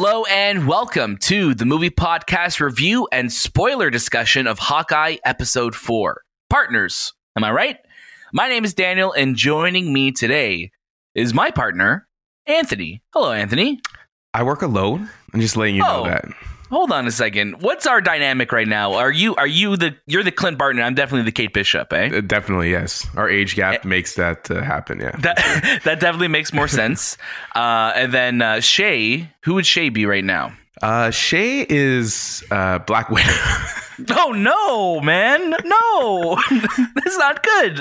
Hello and welcome to the movie podcast review and spoiler discussion of Hawkeye episode 4. Partners, am I right? My name is Daniel and joining me today is my partner, Anthony. Hello, Anthony. I work alone. I'm just letting you know Oh. that. Hold on a second. What's our dynamic right now? Are you are you the you're the Clint Barton I'm definitely the Kate Bishop, eh? Uh, Definitely, yes. Our age gap makes that uh, happen. Yeah. That that definitely makes more sense. Uh, and then uh, Shay, who would Shay be right now? Uh, Shay is uh, Black Widow. Oh no, man. No. That's not good.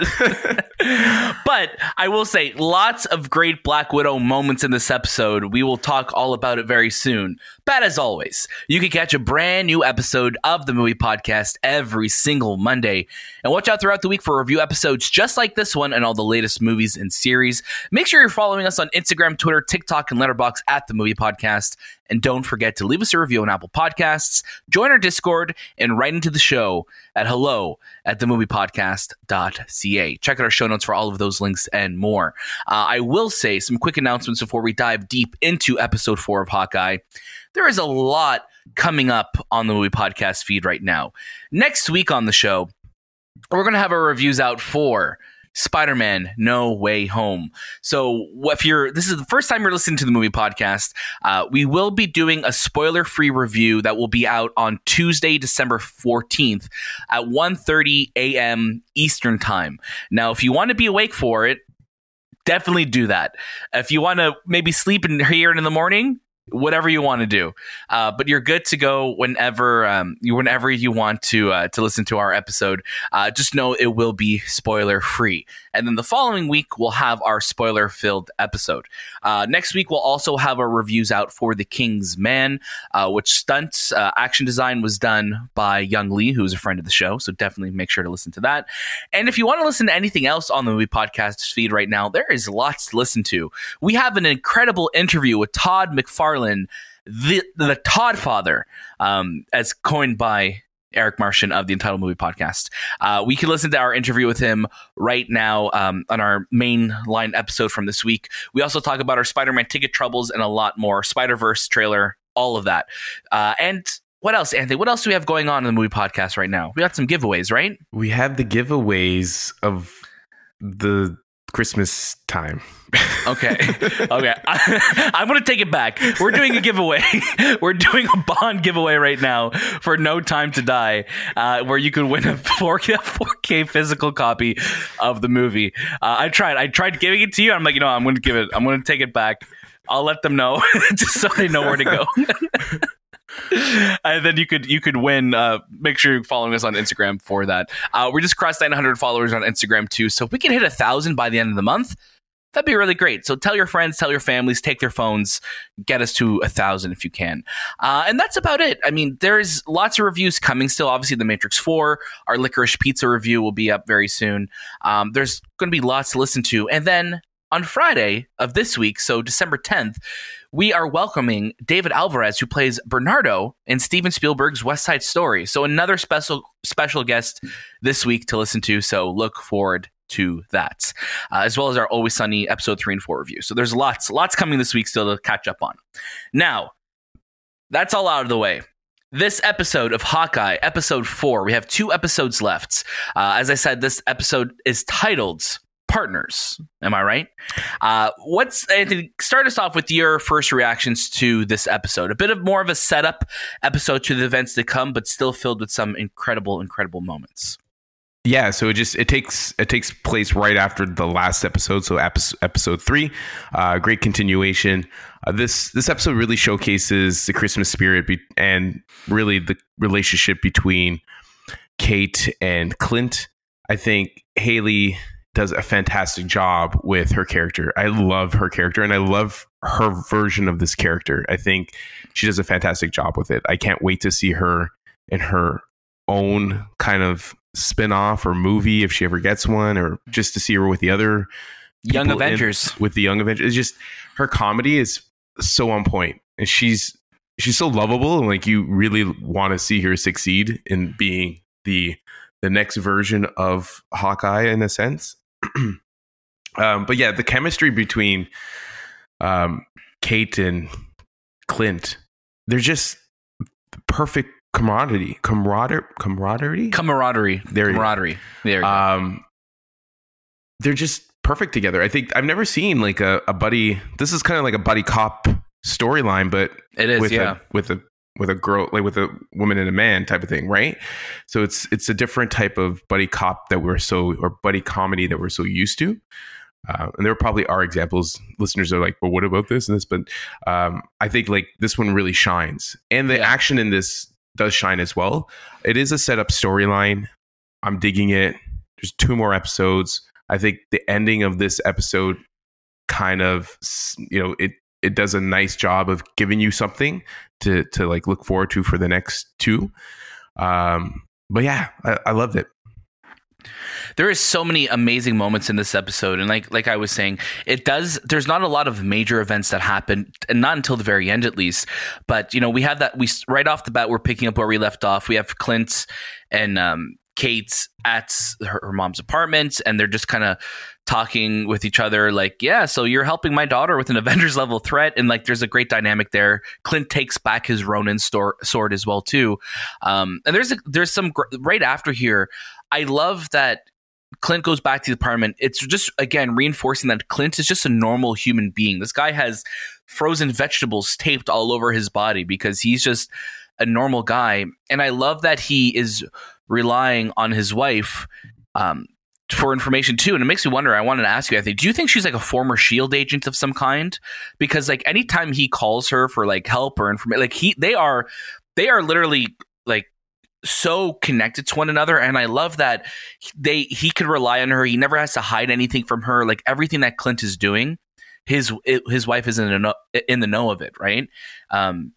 but I will say lots of great Black Widow moments in this episode. We will talk all about it very soon. But as always, you can catch a brand new episode of the movie podcast every single Monday. And watch out throughout the week for review episodes just like this one and all the latest movies and series. Make sure you're following us on Instagram, Twitter, TikTok, and Letterboxd at the movie podcast. And don't forget to leave us a review on Apple Podcasts, join our Discord, and write into the show at hello at themoviepodcast.ca. Check out our show notes for all of those links and more. Uh, I will say some quick announcements before we dive deep into episode four of Hawkeye. There is a lot coming up on the movie podcast feed right now. Next week on the show, we're going to have our reviews out for Spider-Man: No Way Home. So, if you're this is the first time you're listening to the movie podcast, uh, we will be doing a spoiler-free review that will be out on Tuesday, December 14th at 1:30 a.m. Eastern Time. Now, if you want to be awake for it, definitely do that. If you want to maybe sleep and hear it in the morning, whatever you want to do. Uh, but you're good to go whenever um, you whenever you want to uh, to listen to our episode. Uh, just know it will be spoiler free. And then the following week we'll have our spoiler filled episode. Uh, next week we'll also have our reviews out for The King's Man, uh, which stunts uh, action design was done by Young Lee, who is a friend of the show. So definitely make sure to listen to that. And if you want to listen to anything else on the movie podcast feed right now, there is lots to listen to. We have an incredible interview with Todd McFarlane, the the Todd Father, um, as coined by Eric Martian of the Entitled Movie Podcast. Uh, we can listen to our interview with him right now um, on our main line episode from this week. We also talk about our Spider-Man ticket troubles and a lot more. Spider-Verse trailer, all of that, uh, and. What else, Anthony? What else do we have going on in the movie podcast right now? We got some giveaways, right? we have the giveaways of the Christmas time. Okay. Okay. I, I'm going to take it back. We're doing a giveaway. We're doing a Bond giveaway right now for No Time to Die, uh, where you can win a 4K, 4K physical copy of the movie. Uh, I tried. I tried giving it to you. I'm like, you know, I'm going to give it. I'm going to take it back. I'll let them know just so they know where to go. And then you could you could win. Uh, make sure you're following us on Instagram for that. Uh, we just crossed 900 followers on Instagram too, so if we can hit a thousand by the end of the month, that'd be really great. So tell your friends, tell your families, take their phones, get us to a thousand if you can. Uh, and that's about it. I mean, there's lots of reviews coming still. Obviously, The Matrix 4, our licorice pizza review will be up very soon. Um, there's going to be lots to listen to. And then on Friday of this week, so December 10th, we are welcoming David Alvarez, who plays Bernardo in Steven Spielberg's West Side Story. So another special special guest this week to listen to. So look forward to that, uh, as well as our Always Sunny episode three and four review. So there's lots, lots coming this week still to catch up on. Now, that's all out of the way. This episode of Hawkeye, episode four, we have two episodes left. Uh, as I said, this episode is titled Partners. Am I right? Uh, what's Anthony? Start us off with your first reactions to this episode. A bit of more of a setup episode to the events to come, but still filled with some incredible, incredible moments. Yeah, so it just it takes it takes place right after the last episode, so episode episode three. Uh, great continuation. Uh, this this episode really showcases the Christmas spirit be- and really the relationship between Kate and Clint. I think Hailee does a fantastic job with her character. I love her character and I love her version of this character. I think she does a fantastic job with it. I can't wait to see her in her own kind of spin-off or movie if she ever gets one or just to see her with the other Young people in- Avengers. with the young avengers it's just her comedy is so on point and she's she's so lovable and like you really want to see her succeed in being the the next version of hawkeye in a sense um but yeah the chemistry between um kate and clint they're just perfect camaraderie, camaraderie, camaraderie. Camaraderie. There camaraderie. There um, they're just perfect together. I think I've never seen like a, a buddy. This is kind of like a buddy cop storyline, but it is, with yeah. a with a with a girl like with a woman and a man type of thing, right? So it's it's a different type of buddy cop that we're so or buddy comedy that we're so used to. Uh, and there probably are examples. Listeners are like, "Well, what about this and this?" But um, I think like this one really shines, and the action in this does shine as well. It is a setup storyline. I'm digging it. There's two more episodes. I think the ending of this episode kind of you know it it does a nice job of giving you something to to like look forward to for the next two. Um, but yeah, I, I loved it. there is so many amazing moments in this episode and like like i was saying it does there's not a lot of major events that happen and not until the very end at least but you know we have that we right off the bat we're picking up where we left off we have clint and um at her, her mom's apartment and they're just kind of talking with each other like yeah so you're helping my daughter with an avengers level threat and like there's a great dynamic there clint takes back his ronin store, sword as well too um and there's a there's some gr- right after here i love that Clint goes back to the apartment. It's just again reinforcing that Clint is just a normal human being. This guy has frozen vegetables taped all over his body because he's just a normal guy. And I love that he is relying on his wife um, for information too. And it makes me wonder. I wanted to ask you, I think, do you think she's like a former Shield agent of some kind? Because like anytime he calls her for like help or information, like he they are they are literally like so connected to one another and i love that they he could rely on her he never has to hide anything from her like everything that clint is doing his his wife is in the know, in the know of it right um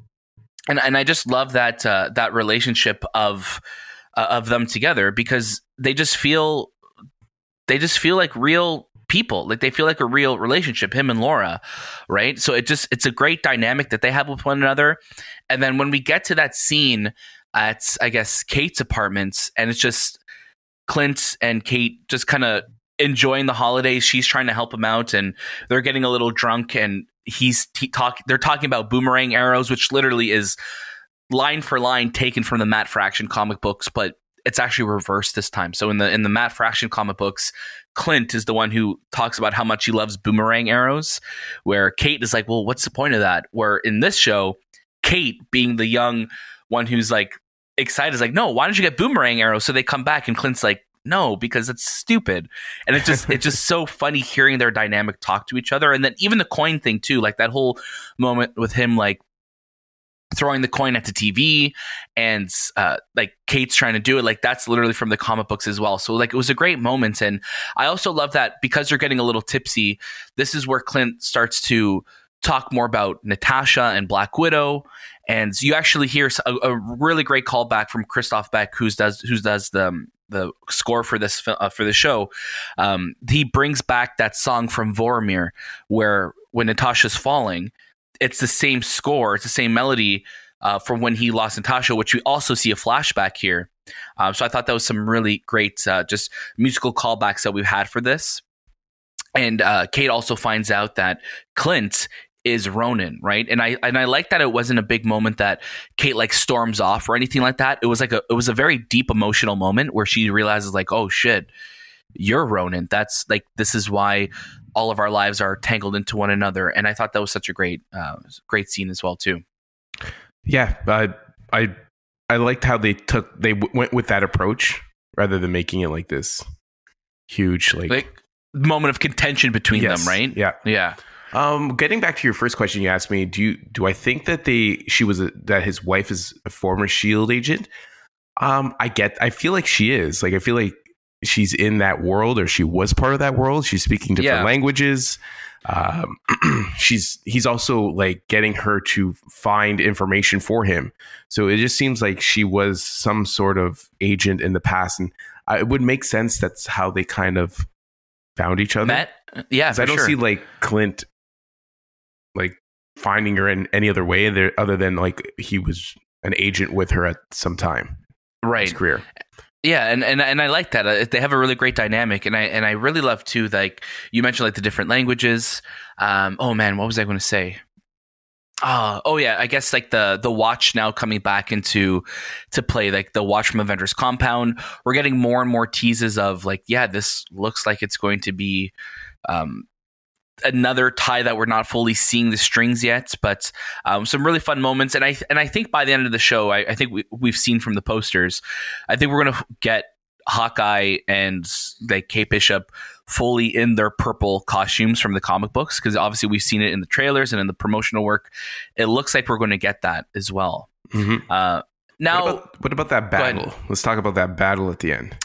and and i just love that uh, that relationship of uh, of them together because they just feel they just feel like real people like they feel like a real relationship him and laura right so it just it's a great dynamic that they have with one another and then when we get to that scene at I guess Kate's apartments, and it's just Clint and Kate just kind of enjoying the holidays. She's trying to help him out, and they're getting a little drunk, and he's he talk. They're talking about boomerang arrows, which literally is line for line taken from the Matt Fraction comic books, but it's actually reversed this time. So in the in the Matt Fraction comic books, Clint is the one who talks about how much he loves boomerang arrows, where Kate is like, "Well, what's the point of that?" Where in this show, Kate being the young one who's like excited is like, no, why don't you get boomerang arrows? So they come back and Clint's like, no, because it's stupid. And it's just it's just so funny hearing their dynamic talk to each other. And then even the coin thing too, like that whole moment with him like throwing the coin at the TV and uh, like Kate's trying to do it. Like that's literally from the comic books as well. So like it was a great moment. And I also love that because you're getting a little tipsy, this is where Clint starts to talk more about Natasha and Black Widow. And you actually hear a, a really great callback from Christoph Beck, who does who does the um, the score for this uh, for the show. Um, he brings back that song from Vormir, where when Natasha's falling, it's the same score, it's the same melody uh, from when he lost Natasha, which we also see a flashback here. Um, so I thought that was some really great, uh, just musical callbacks that we've had for this. And uh, Kate also finds out that Clint is Ronin, right? And I and I like that it wasn't a big moment that Kate like storms off or anything like that. It was like a it was a very deep emotional moment where she realizes like, oh shit, you're Ronin. That's like this is why all of our lives are tangled into one another. And I thought that was such a great uh, great scene as well too. Yeah, I I I liked how they took they w- went with that approach rather than making it like this huge like, Like moment of contention between Yes, them, right? Yeah. Yeah. Um, getting back to your first question, you asked me, do you do I think that they she was a, that his wife is a former Shield agent? Um, I get, I feel like she is. Like, I feel like she's in that world, or she was part of that world. She's speaking different Yeah. languages. Um, she's he's also like getting her to find information for him. So it just seems like she was some sort of agent in the past, and uh, it would make sense. That's how they kind of found each other. Met yeah, I don't sure. see like Clint like finding her in any other way there other than like he was an agent with her at some time right. his career. Yeah, and, and and I like that. Uh, They have a really great dynamic, and I and I really love too. Like you mentioned, like the different languages. Um, oh man, what was I going to say? Uh, oh yeah, I guess like the the watch now coming back into to play, like the watch from Avengers Compound. We're getting more and more teases of like, yeah, this looks like it's going to be um, another tie that we're not fully seeing the strings yet, but um, some really fun moments. And I and I think by the end of the show, I, I think we, we've seen from the posters, I think we're gonna get Hawkeye and like Kate Bishop fully in their purple costumes from the comic books because obviously we've seen it in the trailers and in the promotional work. It looks like we're going to get that as well. Mm-hmm. Uh, now, what about, what about that battle? Let's talk about that battle at the end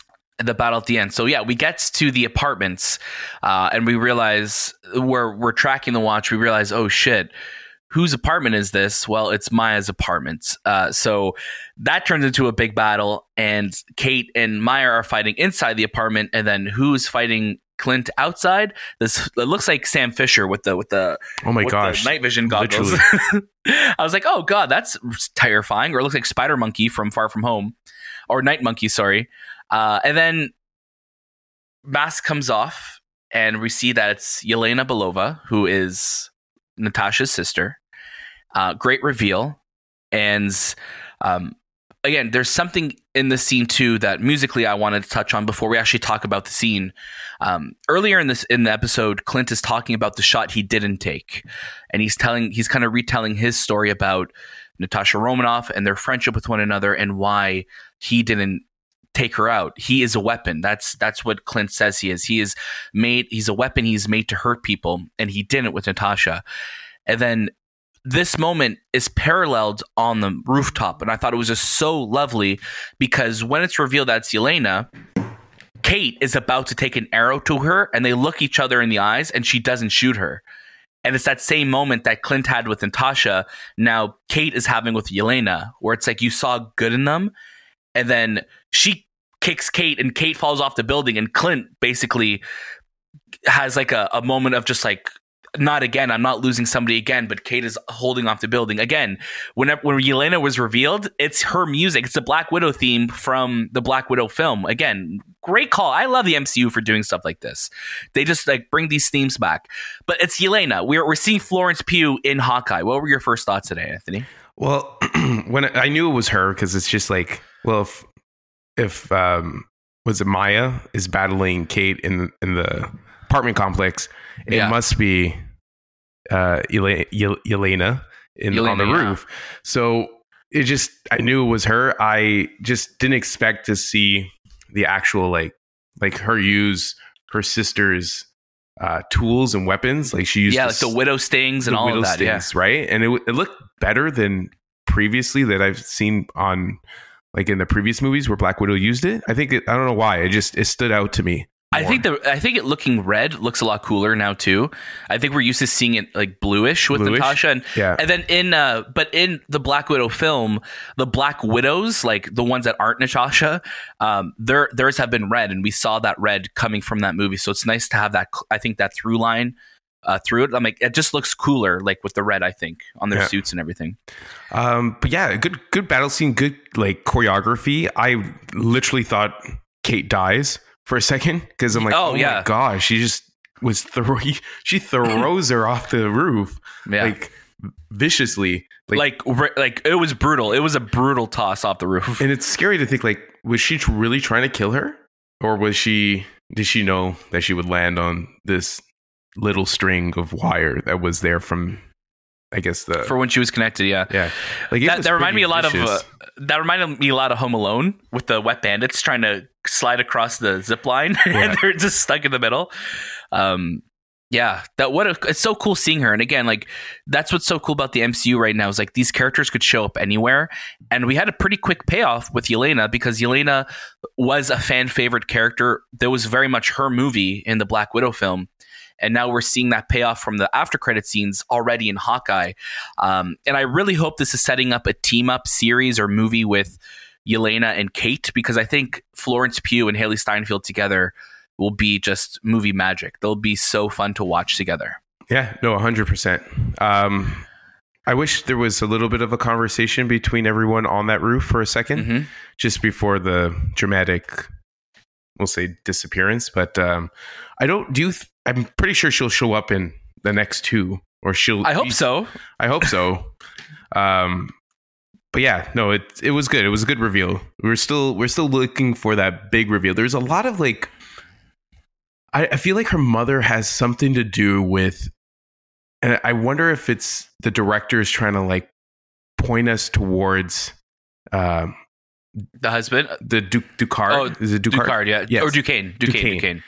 the battle at the end. So yeah, we get to the apartments, uh, and we realize we're we're tracking the watch. We realize, oh shit, whose apartment is this? Well, it's Maya's apartment. Uh, so that turns into a big battle, and Kate and Maya are fighting inside the apartment, and then who's fighting Clint outside? This it looks like Sam Fisher with the with the oh my gosh night vision goggles. I was like, oh god, that's terrifying. Or it looks like Spider Monkey from Far From Home, or Night Monkey, sorry. Uh, and then mask comes off, and we see that it's Yelena Belova, who is Natasha's sister. Uh, great reveal, and um, again, there's something in the scene too that musically I wanted to touch on before we actually talk about the scene. Um, earlier in this in the episode, Clint is talking about the shot he didn't take, and he's telling he's kind of retelling his story about Natasha Romanoff and their friendship with one another and why he didn't take her out. He is a weapon. That's that's what Clint says he is. He is made he's a weapon he's made to hurt people and he didn't with Natasha. And then this moment is paralleled on the rooftop and I thought it was just so lovely because when it's revealed that it's Yelena, Kate is about to take an arrow to her and they look each other in the eyes and she doesn't shoot her. And it's that same moment that Clint had with Natasha. Now Kate is having with Yelena, where it's like you saw good in them, and then she kicks Kate and Kate falls off the building and Clint basically has like a, a moment of just like not again. I'm not losing somebody again, but Kate is holding off the building again. Whenever when Yelena was revealed, it's her music. It's the Black Widow theme from the Black Widow film. Again, great call. I love the MCU for doing stuff like this. They just like bring these themes back. But it's Yelena. We're we're seeing Florence Pugh in Hawkeye. What were your first thoughts today, Anthony? Well, when I knew it was her because it's just like, well, if if um, was it Maya is battling Kate in in the apartment complex, it yeah. must be uh, Yelena in on the roof. Yeah. So it just I knew it was her. I just didn't expect to see the actual like like her use her sister's uh, tools and weapons. Like she used yeah, like the widow stings and all of that. Stings, yeah. right. And it it looked better than previously that I've seen on like in the previous movies where Black Widow used it. I think it, I don't know why it just it stood out to me. More. I think the I think it looking red looks a lot cooler now too. I think we're used to seeing it like bluish with bluish? Natasha, and yeah. and then in uh, but in the Black Widow film, the Black Widows, like the ones that aren't Natasha, um, their theirs have been red, and we saw that red coming from that movie. So it's nice to have that. I think that through line uh, through it. I'm like, it just looks cooler, like with the red. I think on their yeah. suits and everything. Um, but yeah, good, good battle scene, good like choreography. I literally thought Kate dies for a second because I'm like, oh, oh yeah. my gosh, she just was throwing. She throws her off the roof, yeah. like viciously. Like, like, like it was brutal. It was a brutal toss off the roof, and it's scary to think like, was she really trying to kill her, or was she? Did she know that she would land on this little string of wire that was there from I guess the for when she was connected, yeah, yeah. Like that, that reminded me a lot vicious. of uh, that reminded me a lot of Home Alone with the wet bandits trying to slide across the zip line yeah. and they're just stuck in the middle. Um, yeah, that what a, it's so cool seeing her. And again, like that's what's so cool about the MCU right now is like these characters could show up anywhere, and we had a pretty quick payoff with Yelena because Yelena was a fan favorite character. There was very much her movie in the Black Widow film and now we're seeing that payoff from the after credit scenes already in Hawkeye. Um, and I really hope this is setting up a team up series or movie with Yelena and Kate because I think Florence Pugh and Hailee Steinfeld together will be just movie magic. They'll be so fun to watch together. Yeah, no, 100%. Um, I wish there was a little bit of a conversation between everyone on that roof for a 2nd mm-hmm. just before the dramatic, we'll say, disappearance. But um, I don't. Do you? Th- I'm pretty sure she'll show up in the next two or she'll. I hope so. I hope so. Um, but yeah, no, it it was good. It was a good reveal. We're still we're still looking for that big reveal. There's a lot of like. I, I feel like her mother has something to do with, and I wonder if it's the director is trying to like point us towards. Um, The husband, the du- Ducard Oh, is it Ducard? Ducard, yeah, Yes. or Duquesne, Duquesne, Duquesne. Duquesne.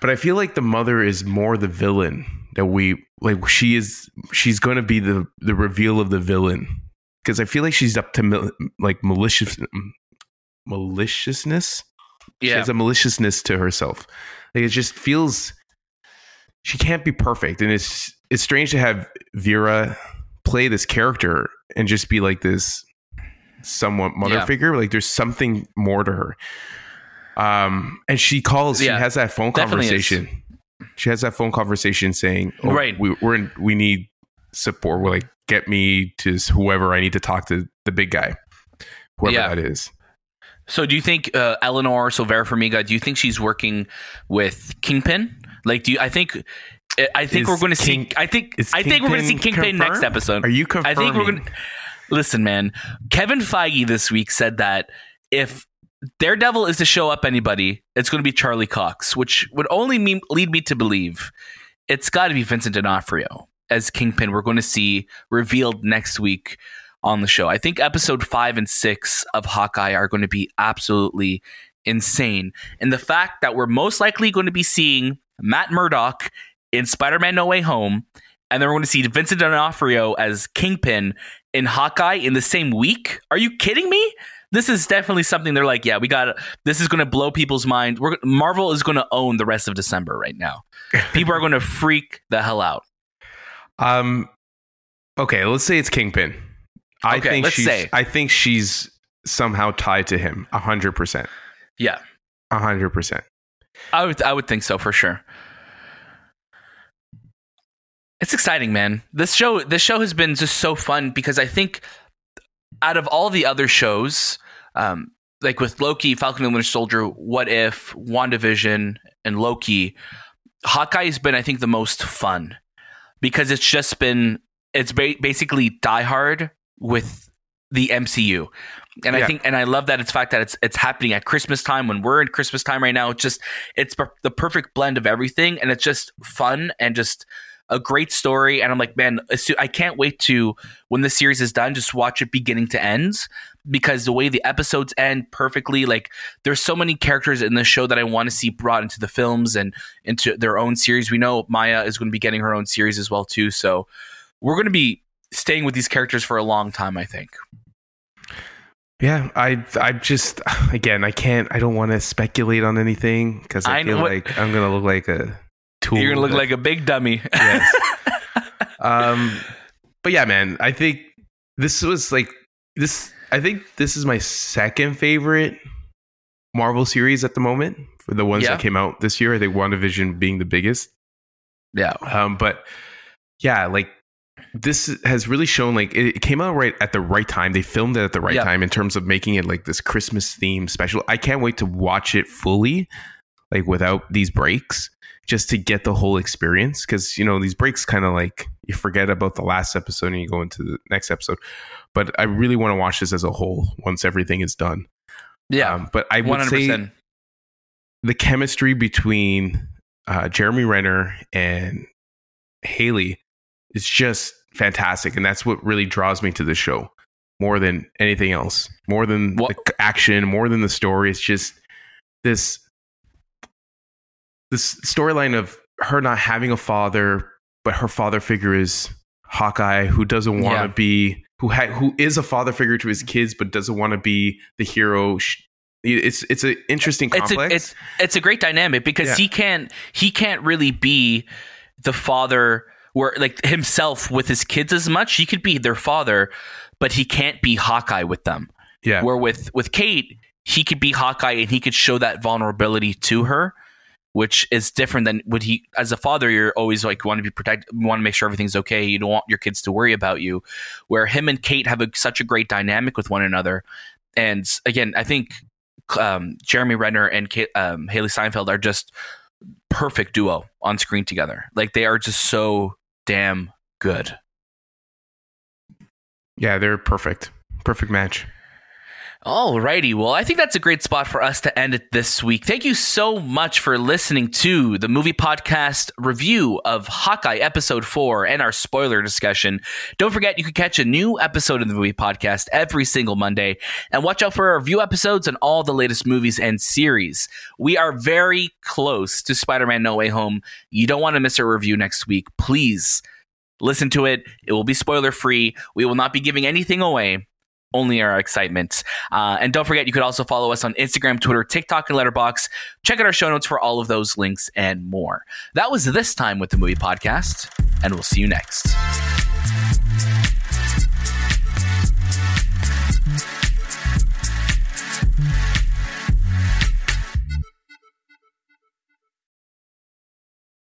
But I feel like the mother is more the villain that we like. She is. She's going to be the the reveal of the villain because I feel like she's up to mal- like malicious maliciousness. She Yeah, has a maliciousness to herself. Like it just feels she can't be perfect, and it's it's strange to have Vera play this character and just be like this somewhat mother Yeah. figure. Like there's something more to her. Um, and she calls. Yeah, she has that phone is. conversation. She has that phone conversation saying, oh, Right. we, we're in, we need support. We're like, get me to whoever I need to talk to, the big guy, whoever Yeah. that is." So, do you think uh, Eleanor Silvera Farmiga? Do you think she's working with Kingpin? Like, do you? I think. I think Is we're going to see. I think. I think we're going to see Kingpin Kingpin next episode. Are you I think we're going to listen, man. Kevin Feige this week said that if Daredevil is to show up anybody, it's going to be Charlie Cox, which would only mean, lead me to believe it's got to be Vincent D'Onofrio as Kingpin. We're going to see revealed next week on the show. I think episode five and six of Hawkeye are going to be absolutely insane, and the fact that we're most likely going to be seeing Matt Murdock in Spider-Man: No Way Home. And then we're going to see Vincent D'Onofrio as Kingpin in Hawkeye in the same week. Are you kidding me? This is definitely something they're like, yeah, we got. This is going to blow people's mind. We're Marvel is going to own the rest of December right now. People are going to freak the hell out. Um. Okay, let's say it's Kingpin. I Okay, think she's. say. I think she's somehow tied to him. A hundred percent. Yeah, A hundred percent. I would. I would think so for sure. It's exciting, man. This show. This show has been just so fun because I think out of all the other shows, um, like with Loki, Falcon and Winter Soldier, What If, WandaVision, and Loki, Hawkeye has been, I think, the most fun because it's just been it's ba- basically Die Hard with the MCU, and I think and I love that it's fact that it's it's happening at Christmas time when we're in Christmas time right now. It's just it's per- the perfect blend of everything, and it's just fun and just a great story. And I'm like, man, I can't wait to when the series is done, just watch it beginning to end because the way the episodes end perfectly, like there's so many characters in this show that I want to see brought into the films and into their own series. We know Maya is going to be getting her own series as well too, so we're going to be staying with these characters for a long time. I think. Yeah, I. I just again, I can't. I don't want to speculate on anything because I, I feel what- like I'm gonna look like a tool. You're gonna look that- like a big dummy. Yes. um, but yeah, man, I think this was like this. I think this is my second favorite Marvel series at the moment for the ones Yeah. that came out this year. I think WandaVision being the biggest. yeah. Um, but yeah, like this has really shown like it, came out right at the right time. They filmed it at the right Yeah. time in terms of making it like this Christmas theme special. I can't wait to watch it fully, like without these breaks, just to get the whole experience. Because you know these breaks kind of like you forget about the last episode and you go into the next episode. But I really want to watch this as a whole once everything is done. Yeah. Um, but I would hundred say the chemistry between uh, Jeremy Renner and Hailee is just fantastic, and that's what really draws me to the show more than anything else. More than What- the action, more than the story. It's just this this storyline of her not having a father, but her father figure is Hawkeye, who doesn't want to Yeah. be who ha- who is a father figure to his kids, but doesn't want to be the hero. Sh- It's it's an interesting it's complex. a, it's it's a great dynamic because Yeah. he can't he can't really be the father where like himself with his kids as much. He could be their father, but he can't be Hawkeye with them. yeah, Where with with Kate, he could be Hawkeye and he could show that vulnerability to her, which is different than would he as a father. You're always like want to be protected, want to make sure everything's okay. You don't want your kids to worry about you. Where him and Kate have a, such a great dynamic with one another, and again, I think um, Jeremy Renner and Kate, um, Hailee Seinfeld are just perfect duo on screen together. Like they are just so damn good. Yeah, they're perfect. Perfect match. Alrighty, well, I think that's a great spot for us to end it this week. Thank you so much for listening to the movie podcast review of Hawkeye episode four and our spoiler discussion. Don't forget, you can catch a new episode of the movie podcast every single Monday, and watch out for our review episodes on all the latest movies and series. We are very close to Spider Man No Way Home. You don't want to miss a review next week. Please listen to it. It will be spoiler free. We will not be giving anything away only our excitement. Uh, and don't forget, you could also follow us on Instagram, Twitter, TikTok, and Letterboxd. Check out our show notes for all of those links and more. That was this time with the movie podcast, and we'll see you next.